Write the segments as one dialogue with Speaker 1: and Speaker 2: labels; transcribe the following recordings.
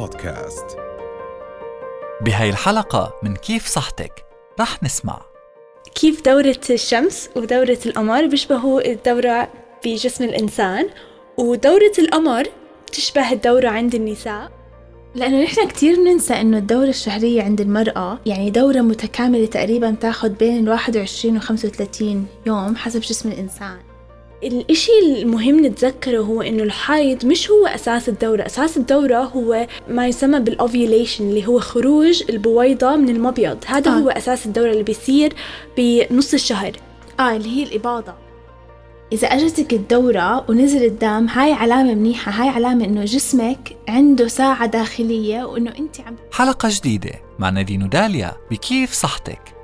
Speaker 1: بودكاست.
Speaker 2: بهاي الحلقة من كيف صحتك؟ رح نسمع.
Speaker 3: كيف دورة الشمس ودورة القمر بيشبهوا الدورة بجسم الإنسان ودورة القمر بتشبه الدورة عند النساء.
Speaker 4: لأنه نحن كتير ننسى إنه الدورة الشهرية عند المرأة يعني دورة متكاملة تقريبا تاخد بين ال 21 و 35 يوم حسب جسم الإنسان.
Speaker 3: الإشي المهم نتذكره هو إنه الحيض مش هو أساس الدورة. أساس الدورة هو ما يسمى بالأوفيوليشن اللي هو خروج البويضة من المبيض. هذا
Speaker 4: آه.
Speaker 3: هو أساس الدورة اللي بيصير بنص الشهر.
Speaker 4: آه اللي هي الإباضة. إذا أجتك الدورة ونزل الدم هاي علامة منيحة. هاي علامة إنه جسمك عنده ساعة داخلية وإنه أنت عم
Speaker 2: حلقة جديدة مع نادين وداليا بكيف صحتك.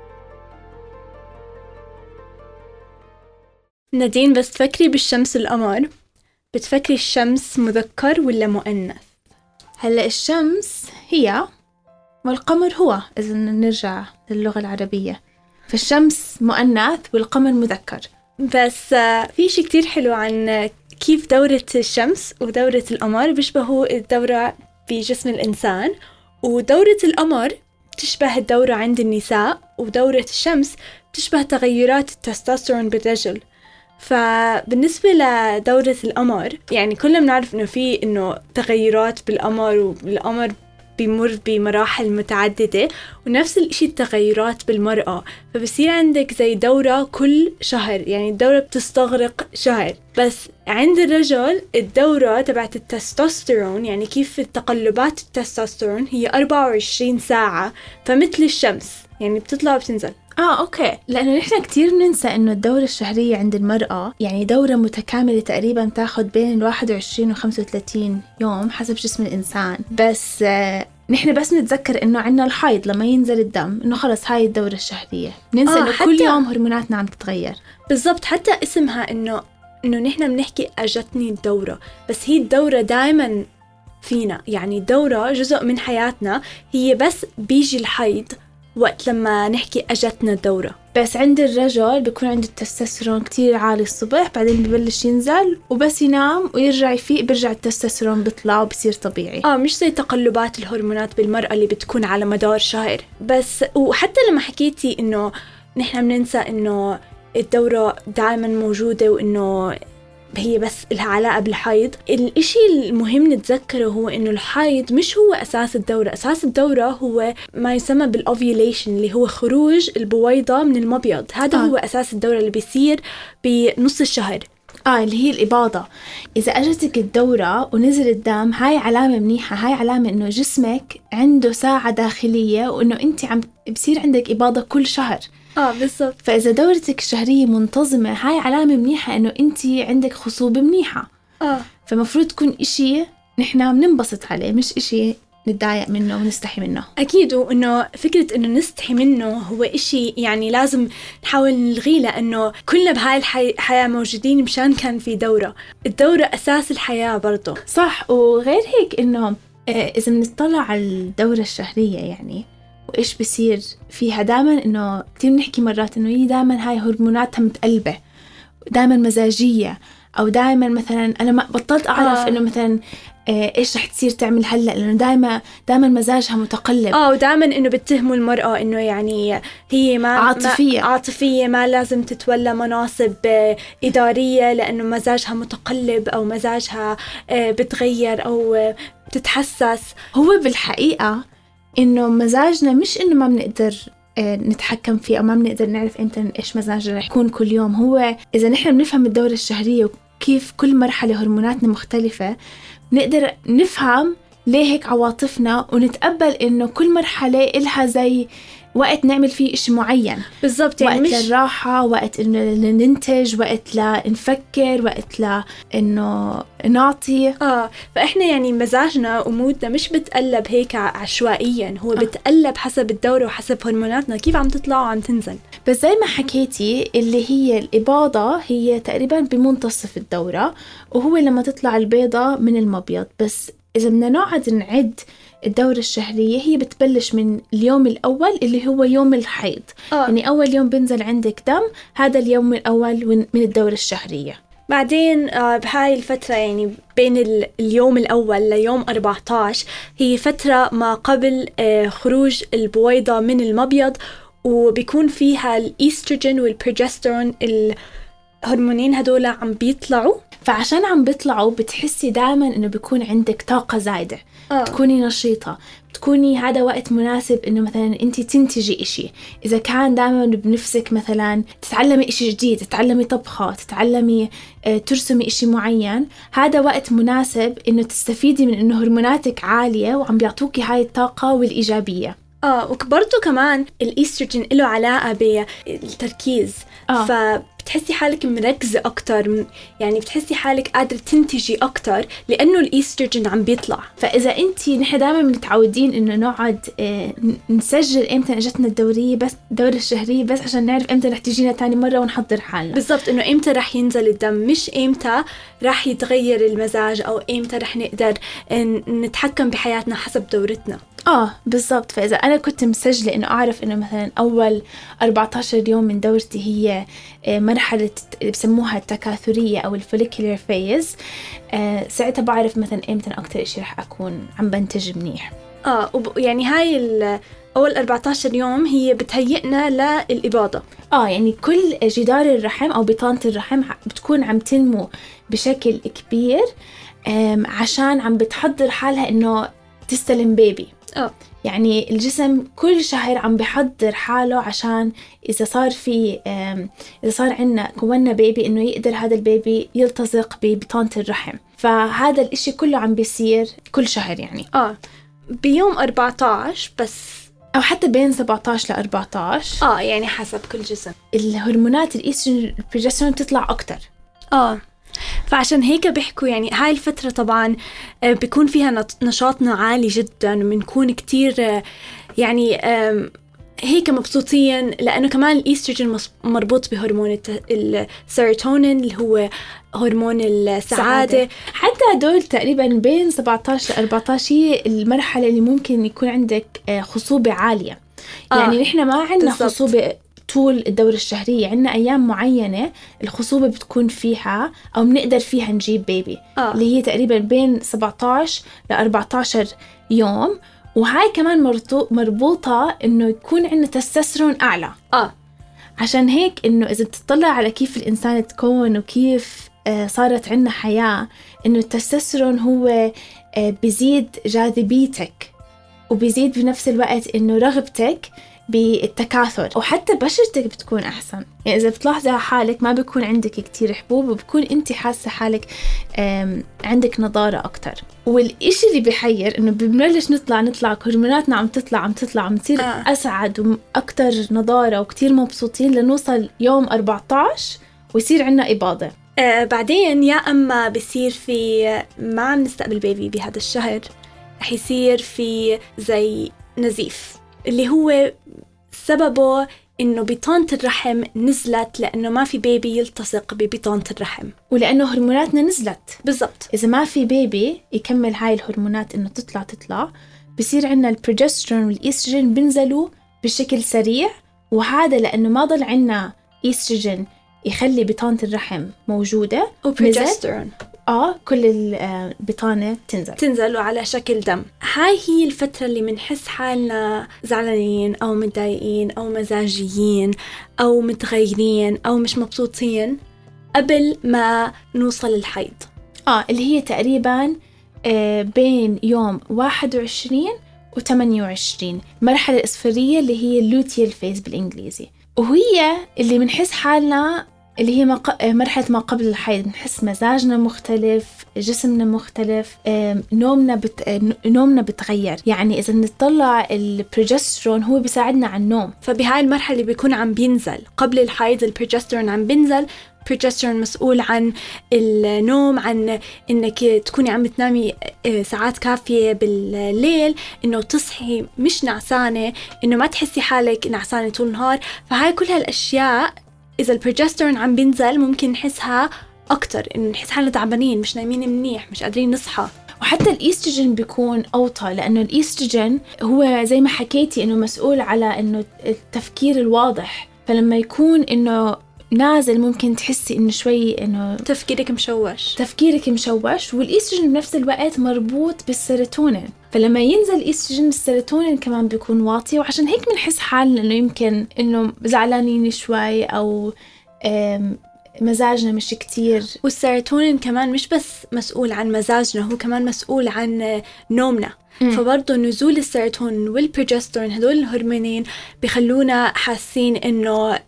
Speaker 3: نادين بس تفكري بالشمس والقمر بتفكري الشمس مذكر ولا مؤنث؟
Speaker 4: هلأ الشمس هي والقمر هو إذا نرجع للغة العربية. فالشمس مؤنث والقمر مذكر.
Speaker 3: بس آه، في شي كتير حلو عن آه، كيف دورة الشمس ودورة القمر. بيشبهوا الدورة بجسم الإنسان. ودورة القمر بتشبه الدورة عند النساء ودورة الشمس بتشبه تغيرات التستوستيرون بالرجل. فبالنسبة لدورة القمر يعني كلنا بنعرف إنه في إنه تغيرات بالقمر والقمر بيمر بمراحل متعددة ونفس الإشي التغيرات بالمرأة. فبصير عندك زي دورة كل شهر يعني الدورة بتستغرق شهر. بس عند الرجل الدورة تبعت التستوستيرون يعني كيف تقلبات التستوستيرون هي 24 ساعة فمثل الشمس يعني بتطلع وبتنزل.
Speaker 4: آه أوكي. لأنه نحن كتير ننسى إنه الدورة الشهرية عند المرأة يعني دورة متكاملة تقريبا تاخد بين ال 21 و 35 يوم حسب جسم الإنسان. بس آه نحن بس نتذكر إنه عنا الحيض لما ينزل الدم إنه خلص هاي الدورة الشهرية. ننسى
Speaker 3: آه،
Speaker 4: إنه كل يوم هرموناتنا عم تتغير.
Speaker 3: بالضبط. حتى اسمها إنه إنه نحن بنحكي أجتني الدورة بس هي الدورة دائما فينا. يعني الدورة جزء من حياتنا هي بس بيجي الحيض وقت. لما نحكي أجتنا الدورة
Speaker 4: بس عند الرجل بيكون عنده التستوستيرون كتير عالي الصبح بعدين ببلش ينزل وبس ينام ويرجع يفيق برجع التستوستيرون بيطلع وبصير طبيعي.
Speaker 3: آه مش زي تقلبات الهرمونات بالمرأة اللي بتكون على مدار شهر. بس وحتى لما حكيتي إنه نحن بننسى إنه الدورة دائما موجودة وإنه هي بس لها علاقة بالحيض. الإشي المهم نتذكره هو إنه الحيض مش هو أساس الدورة. أساس الدورة هو ما يسمى بالأوفيوليشن اللي هو خروج البويضة من المبيض. هذا
Speaker 4: آه.
Speaker 3: هو أساس الدورة اللي بيصير بنص الشهر.
Speaker 4: آه اللي هي الإباضة. إذا أجتك الدورة ونزل الدم هاي علامة منيحة. هاي علامة إنه جسمك عنده ساعة داخلية وإنه أنت عم بصير عندك إباضة كل شهر.
Speaker 3: آه بالضبط.
Speaker 4: فإذا دورتك الشهرية منتظمة هاي علامة منيحة إنه أنت عندك خصوبة منيحة.
Speaker 3: آه.
Speaker 4: فمفروض تكون إشي نحنا بننبسط عليه مش إشي نتضايق منه ونستحي منه.
Speaker 3: أكيد وإنه فكرة إنه نستحي منه هو إشي يعني لازم نحاول نلغيه لأنه كلنا بهاي الحي- الحياة موجودين مشان كان في دورة. الدورة أساس الحياة برضه.
Speaker 4: صح وغير هيك إنه آه، إذا بنطلع على الدورة الشهرية يعني وإيش بصير فيها دائما إنه كتير بنحكي مرات إنه هي دائما هاي هرموناتها متقلبة دائما مزاجية أو دائما مثلا أنا ما بطلت أعرف
Speaker 3: آه.
Speaker 4: إنه مثلا آه، إيش رح تصير تعمل هلأ لأنه دائما دائما مزاجها متقلب
Speaker 3: آه ودائما إنه بتهموا المرأة إنه يعني هي ما
Speaker 4: عاطفية.
Speaker 3: ما عاطفية ما لازم تتولى مناصب آه، إدارية لأنه مزاجها متقلب أو مزاجها آه، بتغير أو آه، بتتحسس
Speaker 4: هو بالحقيقة إنه مزاجنا مش إنه ما بنقدر آه، نتحكم فيه أو ما بنقدر نعرف إمتى إيش مزاجنا رح يكون كل يوم. هو إذا نحن بنفهم الدورة الشهرية وكيف كل مرحلة هرموناتنا مختلفة بنقدر نفهم ليه هيك عواطفنا ونتقبل إنه كل مرحلة إلها زي وقت نعمل فيه إشي معين.
Speaker 3: بالضبط يعني
Speaker 4: وقت
Speaker 3: مش
Speaker 4: للراحة وقت إنه ننتج وقت لنفكر وقت لإنه نعطي.
Speaker 3: آه فإحنا يعني مزاجنا ومودنا مش بتقلب هيك عشوائيا هو
Speaker 4: آه.
Speaker 3: بتقلب حسب الدورة وحسب هرموناتنا كيف عم تطلع وعم تنزل.
Speaker 4: بس زي ما حكيتي اللي هي الإباضة هي تقريبا بمنتصف الدورة وهو لما تطلع البيضة من المبيض بس إذا بدنا نقعد نعد الدورة الشهرية هي بتبلش من اليوم الأول اللي هو يوم الحيض
Speaker 3: آه.
Speaker 4: يعني أول يوم بنزل عندك دم هذا اليوم الأول من الدورة الشهرية
Speaker 3: بعدين آه، بهاي الفترة يعني بين ال- اليوم الأول ليوم 14 هي فترة ما قبل آه، خروج البويضة من المبيض وبيكون فيها الإيستروجين والبروجسترون الهرمونين هدول عم بيطلعوا
Speaker 4: فعشان عم بيطلعوا بتحسي دائما إنه بيكون عندك طاقة زايدة
Speaker 3: آه.
Speaker 4: تكوني نشيطة تكوني هذا وقت مناسب إنه مثلا أنت تنتجي إشي إذا كان دائما بنفسك مثلا تتعلمي إشي جديد تتعلمي طبخة تتعلمي آه، ترسمي إشي معين هذا وقت مناسب إنه تستفيدي من إنه هرموناتك عالية وعم بيعطوكي هاي الطاقة والإيجابية
Speaker 3: آه وبرضه كمان الايستروجين له علاقة بالتركيز
Speaker 4: آه.
Speaker 3: فبتحسي حالك مركزة أكتر يعني بتحسي حالك قادرة تنتجي أكتر لأنه الإيستروجين عم بيطلع.
Speaker 4: فإذا انت نحن دائما متعودين إنه نقعد آه، نسجل إمتى إجتنا الدورة بس الدوره الشهرية بس عشان نعرف إمتى رح تجينا تاني مرة ونحضر حالنا.
Speaker 3: بالضبط إنه إمتى رح ينزل الدم مش إمتى رح يتغير المزاج أو إمتى رح نقدر ن- نتحكم بحياتنا حسب دورتنا.
Speaker 4: آه بالضبط. فإذا أنا كنت مسجلة إنه أعرف إنه مثلا أول 14 يوم من دورتي هي آه، مرحلة بسموها التكاثرية أو ال follicular phase آه ساعتها بعرف مثلا إمتى أكثر شيء رح أكون عم بنتج منيح.
Speaker 3: آه وب- يعني هاي ال- أول 14 يوم هي بتهيئنا للإباضة.
Speaker 4: آه يعني كل جدار الرحم أو بطانة الرحم بتكون عم تنمو بشكل كبير عشان عم بتحضر حالها إنه تستلم بيبي
Speaker 3: آه
Speaker 4: يعني الجسم كل شهر عم بحضر حاله عشان إذا صار في إذا صار عنا كونا بيبي إنه يقدر هذا البيبي يلتصق ببطانة الرحم. فهذا الإشي كله عم بيصير كل شهر يعني.
Speaker 3: آه بيوم 14 بس.
Speaker 4: أو حتى بين 17 ل 14
Speaker 3: آه يعني حسب كل جسم.
Speaker 4: الهرمونات والبروجسترون بتطلع أكتر.
Speaker 3: آه فعشان هيك بيحكوا يعني هاي الفترة طبعا آه، بيكون فيها نشاطنا عالي جدا وبنكون كتير آه، يعني هيك مبسوطين لأنه كمان الإيستروجين مربوط بهرمون السيروتونين اللي هو هرمون السعادة.
Speaker 4: حتى هدول تقريبا بين 17 ل 14 هي المرحلة اللي ممكن يكون عندك آه، خصوبة عالية.
Speaker 3: آه،
Speaker 4: يعني نحن ما عندنا. خصوبة طول الدورة الشهرية. عندنا أيام معينة الخصوبة بتكون فيها أو بنقدر فيها نجيب بيبي
Speaker 3: آه.
Speaker 4: اللي هي تقريبا بين 17 ل 14 يوم. وهاي كمان مربوطة إنه يكون عندنا تستوستيرون أعلى.
Speaker 3: آه.
Speaker 4: عشان هيك إنه إذا بتطلع على كيف الإنسان تكون وكيف آه، صارت عنا حياة إنه التستوستيرون هو آه، بيزيد جاذبيتك. وبيزيد بنفس الوقت إنه رغبتك بالتكاثر وحتى بشرتك بتكون أحسن. يعني إذا بتلاحظي على حالك ما بيكون عندك كتير حبوب وبكون انت حاسة حالك عندك نضارة أكتر. والإشي اللي بحير إنه بنبلش نطلع نطلع هرموناتنا عم تطلع عم تطلع عم تصير
Speaker 3: آه.
Speaker 4: أسعد وأكثر نضارة وكتير مبسوطين لنوصل يوم 14 ويصير عنا إباضة.
Speaker 3: آه بعدين يا أما بصير في ما عم نستقبل بيبي بهذا الشهر رح يصير في زي نزيف. اللي هو سببه إنه بطانة الرحم نزلت لأنه ما في بيبي يلتصق ببطانة الرحم.
Speaker 4: ولأنه هرموناتنا نزلت.
Speaker 3: بالضبط.
Speaker 4: إذا ما في بيبي يكمل هاي الهرمونات إنه تطلع تطلع بصير عنا البروجسترون والايستروجين بينزلوا بشكل سريع وهذا لأنه ما ضل عنا ايستروجين يخلي بطانة الرحم موجودة.
Speaker 3: وبروجسترون
Speaker 4: آه كل ال- آه، البطانة بتنزل
Speaker 3: تنزل على شكل دم. هاي هي الفترة اللي منحس حالنا زعلانين أو متضايقين أو مزاجيين أو متغيرين أو مش مبسوطين قبل ما نوصل الحيض
Speaker 4: آه اللي هي تقريبا آه بين يوم 21 و 28 المرحلة الإصفرية اللي هي ال luteal phase بالإنجليزي. وهي اللي بنحس حالنا اللي هي ما مرحلة ما قبل الحيض. بنحس مزاجنا مختلف جسمنا مختلف نومنا بت... آه، نومنا بتغير. يعني إذا نطلع البروجسترون هو بيساعدنا على النوم.
Speaker 3: فبهاي المرحلة بيكون عم بينزل. قبل الحيض البروجسترون عم بينزل. البروجسترون مسؤول عن النوم عن إنك تكوني عم تنامي آه، ساعات كافية بالليل إنه تصحي مش نعسانة إنه ما تحسي حالك نعسانة طول النهار. فهاي كل هالأشياء إذا البروجسترون عم بينزل ممكن نحسها أكتر إنه نحس حالنا تعبانين مش نايمين منيح مش قادرين نصحى.
Speaker 4: وحتى الإيستروجين بيكون أوطى لأنه الإيستروجين هو زي ما حكيتي إنه مسؤول على إنه التفكير الواضح. فلما يكون إنه نازل ممكن تحسي إنه شوي إنه
Speaker 3: تفكيرك مشوش.
Speaker 4: تفكيرك مشوش والإيستروجين بنفس الوقت مربوط بالسيروتونين. فلما ينزل الايستروجين السيروتونين كمان بيكون واطي وعشان هيك بنحس حالنا إنه يمكن إنه زعلانين شوي أو مزاجنا مش كتير.
Speaker 3: والسيروتونين كمان مش بس مسؤول عن مزاجنا هو كمان مسؤول عن نومنا. فبرضه نزول السيروتونين والبروجسترون هدول الهرمونين بيخلونا حاسين إنه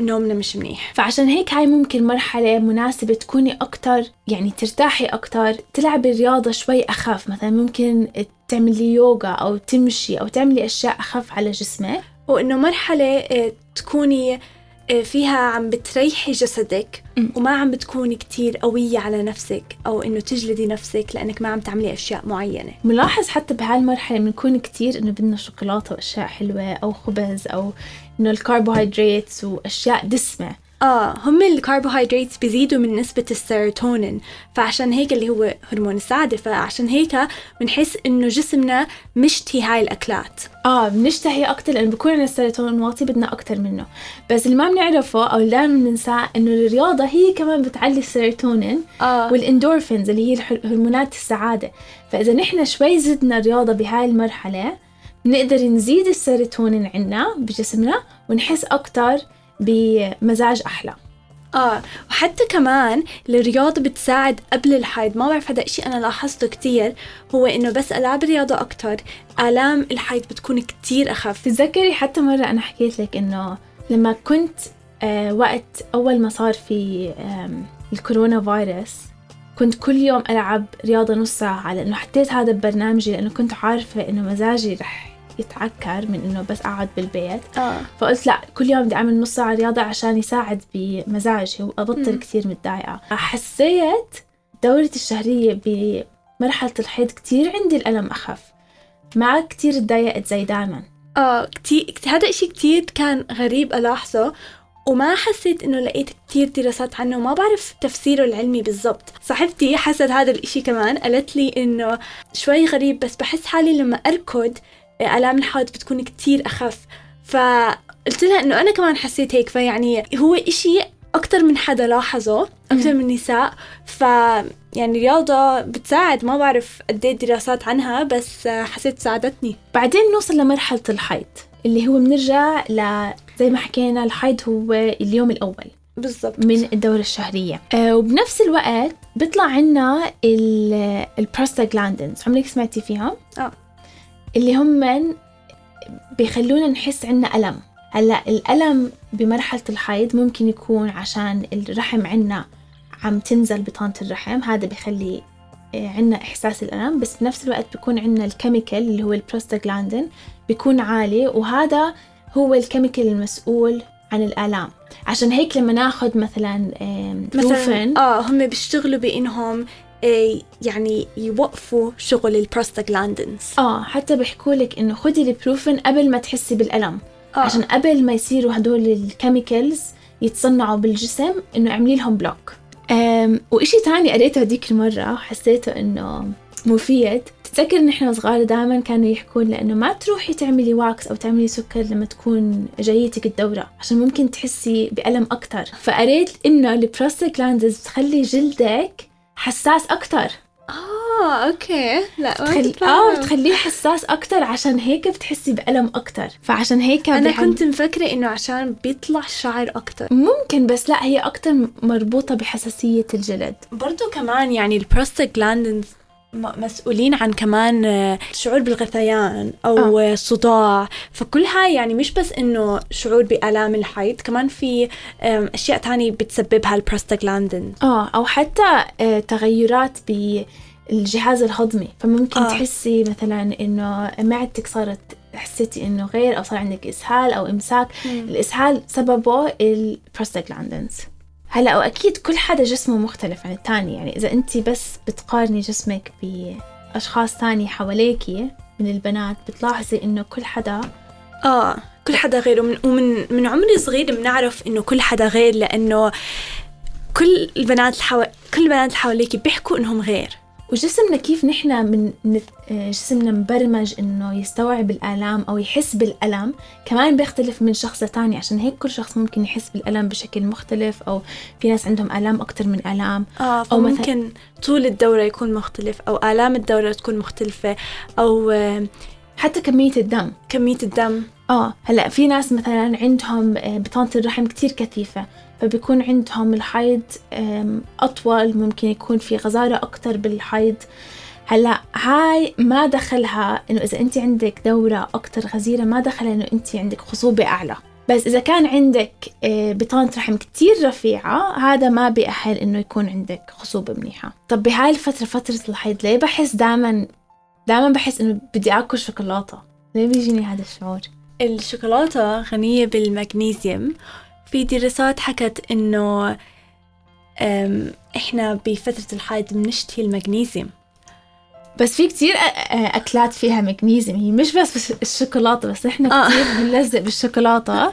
Speaker 3: نومنا مش منيح.
Speaker 4: فعشان هيك هاي ممكن مرحلة مناسبة تكوني أكتر يعني ترتاحي أكتر تلعبي رياضة شوي أخف. مثلا ممكن تعملي يوغا أو تمشي أو تعملي أشياء أخف على جسمك.
Speaker 3: وإنه مرحلة آه، تكوني فيها عم بتريحي جسدك. وما عم بتكوني كتير قوية على نفسك أو إنه تجلدي نفسك لأنك ما عم تعملي أشياء معينة
Speaker 4: ملاحظ حتى بهالمرحلة بنكون كتير إنه بدنا شوكولاتة وأشياء حلوة أو خبز أو إنه الكربوهيدرات وأشياء دسمة
Speaker 3: آه هم الكربوهيدرات بيزيدوا من نسبة السيروتونين فعشان هيك اللي هو هرمون السعادة فعشان هيك بنحس إنه جسمنا مشتهي هاي الأكلات.
Speaker 4: آه بنشتهي أكتر لأنه بيكون عندنا السيروتونين واطي بدنا أكتر منه. بس اللي ما بنعرفه أو اللي دائما بننساه إنه الرياضة هي كمان بتعلي السيروتونين
Speaker 3: آه.
Speaker 4: والإندورفينز اللي هي هرمونات السعادة. فإذا نحن شوي زدنا الرياضة بهاي المرحلة بنقدر نزيد السيروتونين عندنا بجسمنا ونحس أكتر بمزاج أحلى.
Speaker 3: آه وحتى كمان الرياضة بتساعد قبل الحيض. ما بعرف هذا إشي أنا لاحظته كتير. هو إنه بس ألعب رياضة أكتر آلام الحيض بتكون كتير أخف.
Speaker 4: تتذكري حتى مرة أنا حكيت لك إنه لما كنت آه وقت أول ما صار في آم الكورونا فيروس كنت كل يوم ألعب رياضة نص ساعة. لأنه حطيت هذا ببرنامجي لأنه كنت عارفة إنه مزاجي رح يتعكر من إنه بس أقعد بالبيت.
Speaker 3: آه.
Speaker 4: فقلت لا كل يوم بدي أعمل نص ساعة رياضة عشان يساعد بمزاجي وأبطل
Speaker 3: مم.
Speaker 4: كتير متضايقة. حسيت دورتي الشهرية بمرحلة الحيض كتير عندي الألم أخف. ما كتير تضايقت زي دايما.
Speaker 3: آه كتير هذا إشي كتير كان غريب ألاحظه وما حسيت إنه لقيت كتير دراسات عنه وما بعرف تفسيره العلمي بالضبط. صاحبتي حست هذا الإشي كمان قالت لي إنه شوي غريب بس بحس حالي لما أركض آه، آلام الحوض بتكون كتير أخف. فقلت لها إنه أنا كمان حسيت هيك فيعني هو إشي أكتر من حدا لاحظه أكتر من نساء. ف يعني رياضة بتساعد ما بعرف قد إيه دراسات عنها بس حسيت ساعدتني.
Speaker 4: بعدين نوصل لمرحلة الحيض اللي هو بنرجع ل زي ما حكينا الحيض هو اليوم الأول
Speaker 3: بالضبط.
Speaker 4: من الدورة الشهرية. آه وبنفس الوقت بيطلع عنا البروستاجلاندينز عمرك سمعتي فيهم؟
Speaker 3: آه.
Speaker 4: اللي هم بيخلونا نحس عنا ألم. هلأ الألم بمرحلة الحيض ممكن يكون عشان الرحم عنا عم تنزل بطانة الرحم. هذا بيخلي آه، عنا إحساس الألم. بس بنفس الوقت بيكون عنا ال chemical اللي هو البروستاجلاندين بيكون عالي وهذا هو ال chemical المسؤول عن الآلام. عشان هيك لما ناخذ مثلا
Speaker 3: مثلا آه هم بيشتغلوا بإنهم يعني يوقفوا شغل البروستاجلاندينز
Speaker 4: آه حتى بيحكوا لك إنه خدي البروفين قبل ما تحسي بالألم.
Speaker 3: آه.
Speaker 4: عشان قبل ما يصيروا هدول ال chemicals يتصنعوا بالجسم إنه اعملي لهم block وإشي تاني قريته هديك المرة حسيته إنه مفيد. تتذكر نحن صغار دائما كانوا يحكوا لنا إنه ما تروحي تعملي wax أو تعملي سكر لما تكون جايتك الدورة عشان ممكن تحسي بألم أكتر. فقريت إنه البروستاجلاندز بتخلي جلدك حساس أكتر.
Speaker 3: آه okay. لا ما
Speaker 4: تخلي
Speaker 3: آه.
Speaker 4: بتخليه حساس أكتر. عشان هيك بتحسي بألم أكتر. فعشان هيك
Speaker 3: أنا
Speaker 4: بحب-
Speaker 3: كنت مفكرة إنه عشان بيطلع الشعر أكتر.
Speaker 4: ممكن بس لا هي أكتر مربوطة بحساسية الجلد.
Speaker 3: برضو كمان يعني البروستاجلاندينز مسؤولين عن كمان آه، شعور بالغثيان أو آه. صداع فكل هاي يعني مش بس إنه شعور بآلام الحيض كمان في أشياء تانية بتسببها البروستاجلاندينز
Speaker 4: آه أو حتى آه، تغيرات بالجهاز الهضمي فممكن
Speaker 3: آه.
Speaker 4: آه. تحسي مثلا إنه معدتك صارت حسيتي إنه غير أو صار عندك إسهال أو إمساك الإسهال سببه البروستاجلاندينز هلا وأكيد كل حدا جسمه مختلف عن الثاني يعني إذا انت بس بتقارني جسمك بأشخاص تاني حواليكي من البنات بتلاحظي إنه كل حدا
Speaker 3: آه كل حدا غير ومن ومن من عمري صغير بنعرف إنه كل حدا غير لأنه كل البنات الحو... كل البنات اللي حواليكي بيحكوا إنهم غير.
Speaker 4: وجسمنا كيف نحن من آه، جسمنا مبرمج إنه يستوعب الآلام أو يحس بالألم كمان بيختلف من شخص لتاني. عشان هيك كل شخص ممكن يحس بالألم بشكل مختلف أو في ناس عندهم آلام أكثر من آلام.
Speaker 3: آه
Speaker 4: أو مثلاً-
Speaker 3: فممكن طول الدورة يكون مختلف أو آلام الدورة تكون مختلفة أو آه،
Speaker 4: حتى كمية الدم.
Speaker 3: كمية الدم.
Speaker 4: آه هلأ في ناس مثلا عندهم آه، بطانة الرحم كتير كثيفة. فبيكون عندهم الحيض أطول ممكن يكون في غزارة أكتر بالحيض. هلأ هاي ما دخلها إنه إذا أنت عندك دورة أكتر غزيرة ما دخلها إنه أنت عندك خصوبة أعلى. بس إذا كان عندك آه، بطانة رحم كتير رفيعة هذا ما بيأهل إنه يكون عندك خصوبة منيحة. طب بهاي الفترة فترة الحيض ليه بحس دائما دائما بحس إنه بدي آكل شوكولاتة؟ ليه بيجيني هذا الشعور؟
Speaker 3: الشوكولاتة غنية بالمغنيسيوم. في دراسات حكت إنه إحنا بفترة الحيض بنشتهي المغنيسيوم.
Speaker 4: بس في كتير أكلات فيها مغنيسيوم. هي مش بس الشوكولاتة بس إحنا
Speaker 3: آه.
Speaker 4: كتير بنلزق بالشوكولاتة.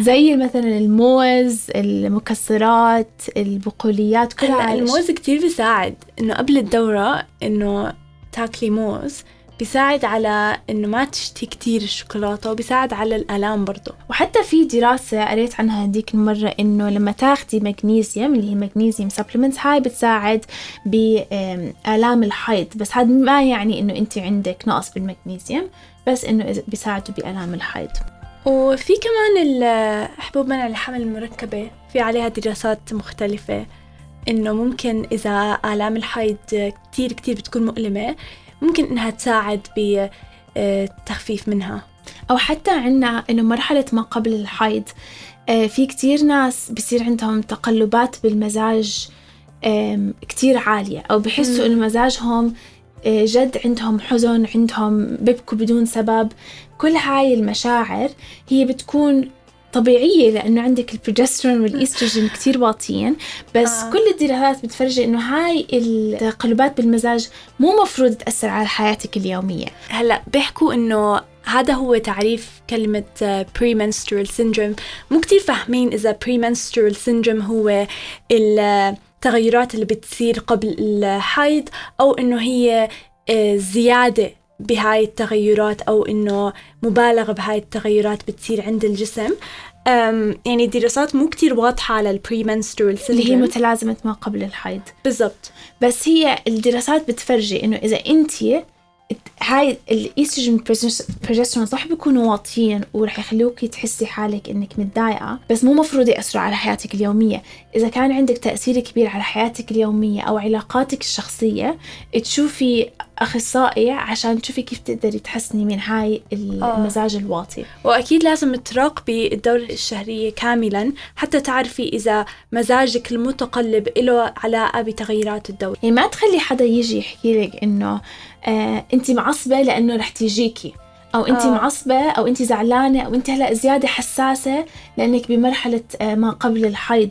Speaker 4: زي مثلا الموز المكسرات البقوليات كلها
Speaker 3: الموز كتير بيساعد إنه قبل الدورة إنه تاكلي موز بيساعد على إنه ما تشتهي كتير الشوكولاتة وبيساعد على الآلام برضه
Speaker 4: وحتى في دراسة قريت عنها هديك المرة إنه لما تاخدي مغنيسيوم اللي هي مغنيسيوم سبلمنتس هاي بتساعد بآلام الحيض. بس هذا ما يعني إنه أنت عندك نقص بالمغنيسيوم بس إذا- بيساعدوا بآلام الحيض.
Speaker 3: وفي كمان حبوب منع الحمل المركبة في عليها دراسات مختلفة إنه ممكن إذا آلام الحيض كتير كتير بتكون مؤلمة ممكن إنها تساعد بالتخفيف منها
Speaker 4: أو حتى عنا إنه مرحلة ما قبل الحيض آه، في كتير ناس بصير عندهم تقلبات بالمزاج كتير عالية أو بحسوا. إنه مزاجهم آه، جد عندهم حزن عندهم بيبكوا بدون سبب كل هاي المشاعر هي بتكون طبيعية لأنه عندك البروجسترون والإيستروجين كتير واطيين بس
Speaker 3: آه.
Speaker 4: آه. كل الدراسات بتفرجي إنه هاي التقلبات بالمزاج مو مفروض تأثر على حياتك اليومية
Speaker 3: هلأ بيحكوا إنه هذا هو تعريف كلمة آه، premenstrual syndrome مو كتير فاهمين إذا premenstrual syndrome هو التغيرات اللي بتصير قبل الحيض أو إنه هي آه، زيادة بهاي التغيرات أو إنه مبالغة بهاي التغيرات بتصير عند الجسم يعني الدراسات مو كتير واضحة على ال premenstrual
Speaker 4: اللي هي متلازمة ما قبل الحيض.
Speaker 3: بالضبط.
Speaker 4: بس هي الدراسات بتفرجي إنه إذا انت هاي الايستروجين بروجسترون صح بيكونوا واطيين ورح يخلوكي تحسي حالك إنك متضايقة بس مو مفروض يأثروا على حياتك اليومية. إذا كان عندك تأثير كبير على حياتك اليومية أو علاقاتك الشخصية تشوفي اخصائي عشان تشوفي كيف تقدري تحسني من هاي المزاج الواطي
Speaker 3: وأكيد لازم تراقبي الدورة الشهرية كاملا حتى تعرفي إذا مزاجك المتقلب له علاقة بتغيرات الدورة
Speaker 4: يعني ما تخلي حدا يجي يحكي لك إنه آه انت معصبة لأنه رح تيجيكي أو انت
Speaker 3: آه.
Speaker 4: آه. معصبة أو انت زعلانة أو انت هلا زيادة حساسة لأنك بمرحلة آه ما قبل الحيض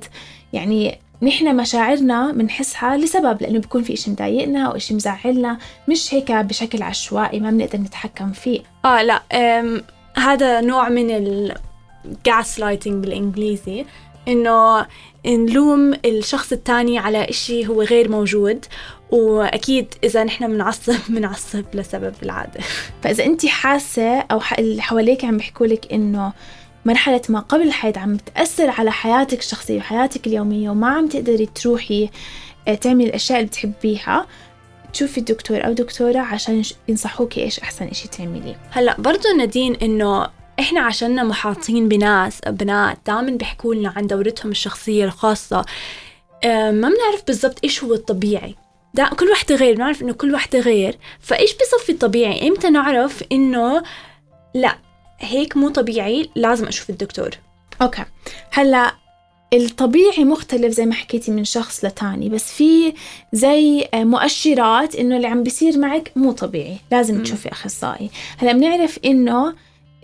Speaker 4: يعني نحن مشاعرنا بنحسها لسبب لأنه بيكون في إشي مضايقنا أو إشي مزعلنا مش هيك بشكل عشوائي ما بنقدر نتحكم فيه.
Speaker 3: آه لا هذا نوع من ال gaslighting بالإنجليزي إنه نلوم الشخص التاني على إشي هو غير موجود وأكيد إذا نحن بنعصب بنعصب لسبب بالعادة
Speaker 4: فإذا انت حاسة أو اللي حواليك عم بيحكوا لك إنه مرحلة ما قبل الحيض عم بتأثر على حياتك الشخصية وحياتك اليومية وما عم تقدري تروحي آه، تعملي الأشياء اللي بتحبيها تشوفي الدكتور أو دكتورة عشان ينصحوكي إيش أحسن إشي تعملي
Speaker 3: هلأ برضو نادين إنه إحنا عشاننا محاطين بناس بنات دائما بيحكوا لنا عن دورتهم الشخصية الخاصة. آه، ما بنعرف بالضبط إيش هو الطبيعي. دا كل وحدة غير بنعرف إنه كل وحدة غير. فإيش بصفي طبيعي إمتى نعرف إنه لا هيك مو طبيعي لازم أشوف الدكتور.
Speaker 4: أوكي. هلأ الطبيعي مختلف زي ما حكيتي من شخص لتاني بس في زي آه، مؤشرات إنه اللي عم بيصير معك مو طبيعي لازم. تشوفي أخصائي. هلأ بنعرف إنه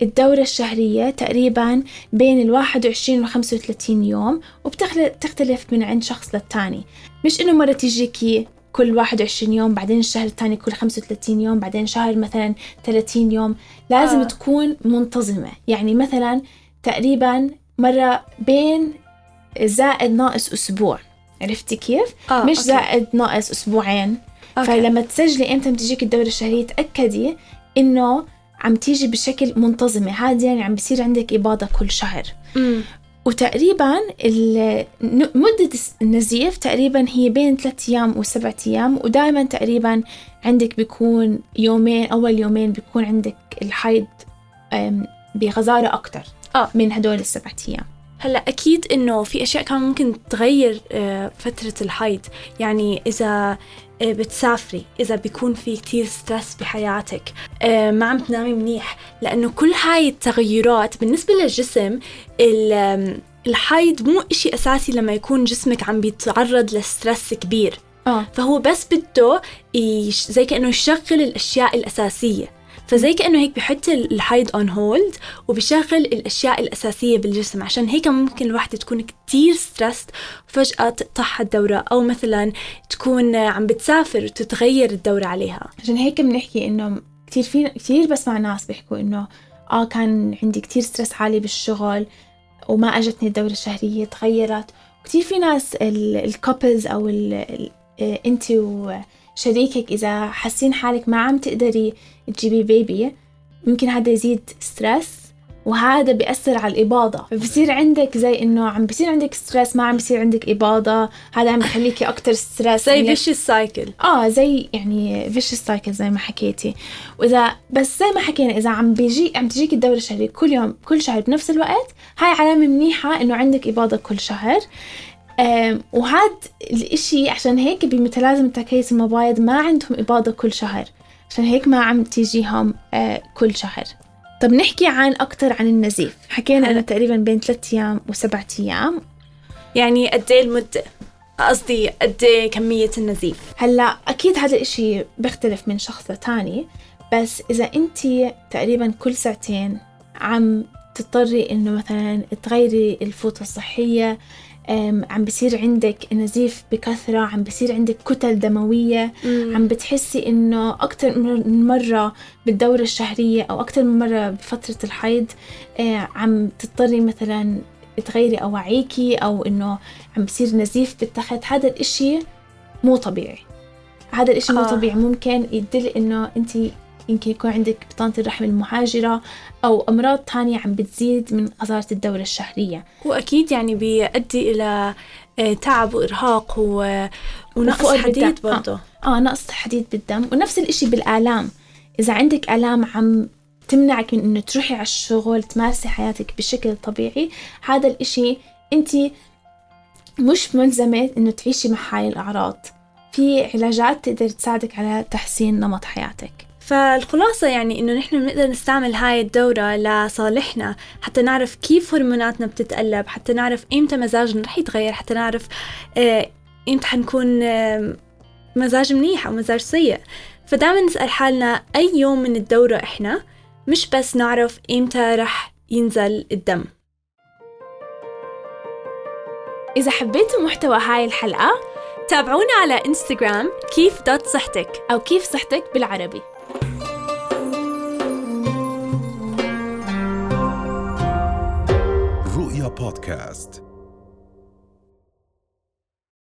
Speaker 4: الدورة الشهرية تقريبا بين ال 21 وال 35 يوم وبتختلف من عند شخص للتاني. مش إنه مرة تجيكي كل 21 يوم بعدين الشهر الثاني كل 35 يوم بعدين شهر مثلا 30 يوم لازم
Speaker 3: آه.
Speaker 4: تكون منتظمة يعني مثلا تقريبا مرة بين زائد ناقص أسبوع عرفتي كيف؟
Speaker 3: آه،
Speaker 4: مش
Speaker 3: أوكي.
Speaker 4: زائد ناقص أسبوعين
Speaker 3: أوكي.
Speaker 4: فلما تسجلي إمتى بتجيك الدورة الشهرية تأكدي إنه عم تيجي بشكل منتظمة هذا يعني عم بصير عندك إباضة كل شهر
Speaker 3: أمم.
Speaker 4: وتقريبا مدة النزيف تقريبا هي بين ثلاثة أيام وسبعة أيام ودائما تقريبا عندك بيكون يومين أول يومين بيكون عندك الحيض بغزارة أكتر
Speaker 3: آه.
Speaker 4: من هدول السبعة أيام
Speaker 3: هلأ أكيد إنه في أشياء كمان ممكن تغير آه، فترة الحيض يعني إذا بتسافري إذا بيكون في كتير stress بحياتك. آه، ما عم تنامي منيح لأنه كل هاي التغيرات بالنسبة للجسم الحيض مو إشي أساسي لما يكون جسمك عم بيتعرض ل stress كبير.
Speaker 4: آه.
Speaker 3: فهو بس بده زي كأنه يشغل الأشياء الأساسية. فزي كأنه هيك بحط الحيض on hold وبشغل الأشياء الأساسية بالجسم عشان هيك ممكن الواحدة تكون كتير stress وفجأة تقطعها الدورة أو مثلا تكون عم بتسافر وتتغير الدورة عليها.
Speaker 4: عشان هيك بنحكي إنه كتير في كتير بسمع ناس بيحكوا إنه آه كان عندي كتير stress عالي بالشغل وما أجتني الدورة الشهرية تغيرت. وكتير في ناس ال couples أو آه، أنت وشريكك إذا حاسين حالك ما عم تقدري تجيبي baby ممكن هذا يزيد stress وهذا بيأثر على الإباضة. فبصير عندك زي إنه عم بصير عندك stress ما عم بصير عندك إباضة. هذا عم بخليكي أكتر stress
Speaker 3: زي vicious cycle
Speaker 4: آه زي يعني vicious cycle زي ما حكيتي. وإذا بس زي ما حكينا إذا عم بيجي عم تجيك الدورة الشهرية كل يوم كل شهر بنفس الوقت هاي علامة منيحة إنه عندك إباضة كل شهر. وهاد الإشي عشان هيك بمتلازمة تكيس المبايض ما عندهم إباضة كل شهر. عشان هيك ما عم تيجيهم آه، كل شهر. طب نحكي عن أكتر عن النزيف. حكينا أنه تقريبا بين ثلاثة أيام وسبعة أيام.
Speaker 3: يعني قد إيه المدة قصدي قد إيه كمية النزيف؟
Speaker 4: هلأ أكيد هذا الاشي بيختلف من شخص لتاني بس إذا أنت تقريبا كل ساعتين عم تضطري إنه مثلا تغيري الفوطة الصحية عم بصير عندك نزيف بكثرة عم بصير عندك كتل دموية عم بتحسي إنه أكثر من مرة بالدورة الشهرية أو أكثر من مرة بفترة الحيض آه، عم تضطري مثلا تغيري أواعيكي أو إنه عم بصير نزيف بالتخت. هذا الإشي مو طبيعي. هذا الإشي مو
Speaker 3: آه.
Speaker 4: طبيعي. ممكن يدل إنه انت يمكن يكون عندك بطانة الرحم المهاجرة أو أمراض تانية عم بتزيد من خسارة الدورة الشهرية.
Speaker 3: وأكيد يعني بيؤدي إلى آه، تعب وإرهاق و... ونقص حديد
Speaker 4: بالدم.
Speaker 3: برضه.
Speaker 4: آه نقص حديد بالدم. ونفس الإشي بالآلام. إذا عندك آلام عم تمنعك من إنه تروحي على الشغل تمارسي حياتك بشكل طبيعي هذا الإشي أنت مش ملزمة إنه تعيشي مع هاي الأعراض. في علاجات تقدر تساعدك على تحسين نمط حياتك.
Speaker 3: فالخلاصة يعني إنه نحن بنقدر نستعمل هاي الدورة لصالحنا حتى نعرف كيف هرموناتنا بتتقلب حتى نعرف إمتى مزاجنا رح يتغير حتى نعرف إمتى حنكون آه، مزاج منيح أو مزاج سيء. فدائما نسأل حالنا أي يوم من الدورة إحنا مش بس نعرف إمتى رح ينزل الدم.
Speaker 4: إذا حبيتوا محتوى هاي الحلقة
Speaker 3: تابعونا على إنستغرام كيف دوت صحتك
Speaker 4: أو كيف صحتك بالعربي.
Speaker 1: رؤيا بودكاست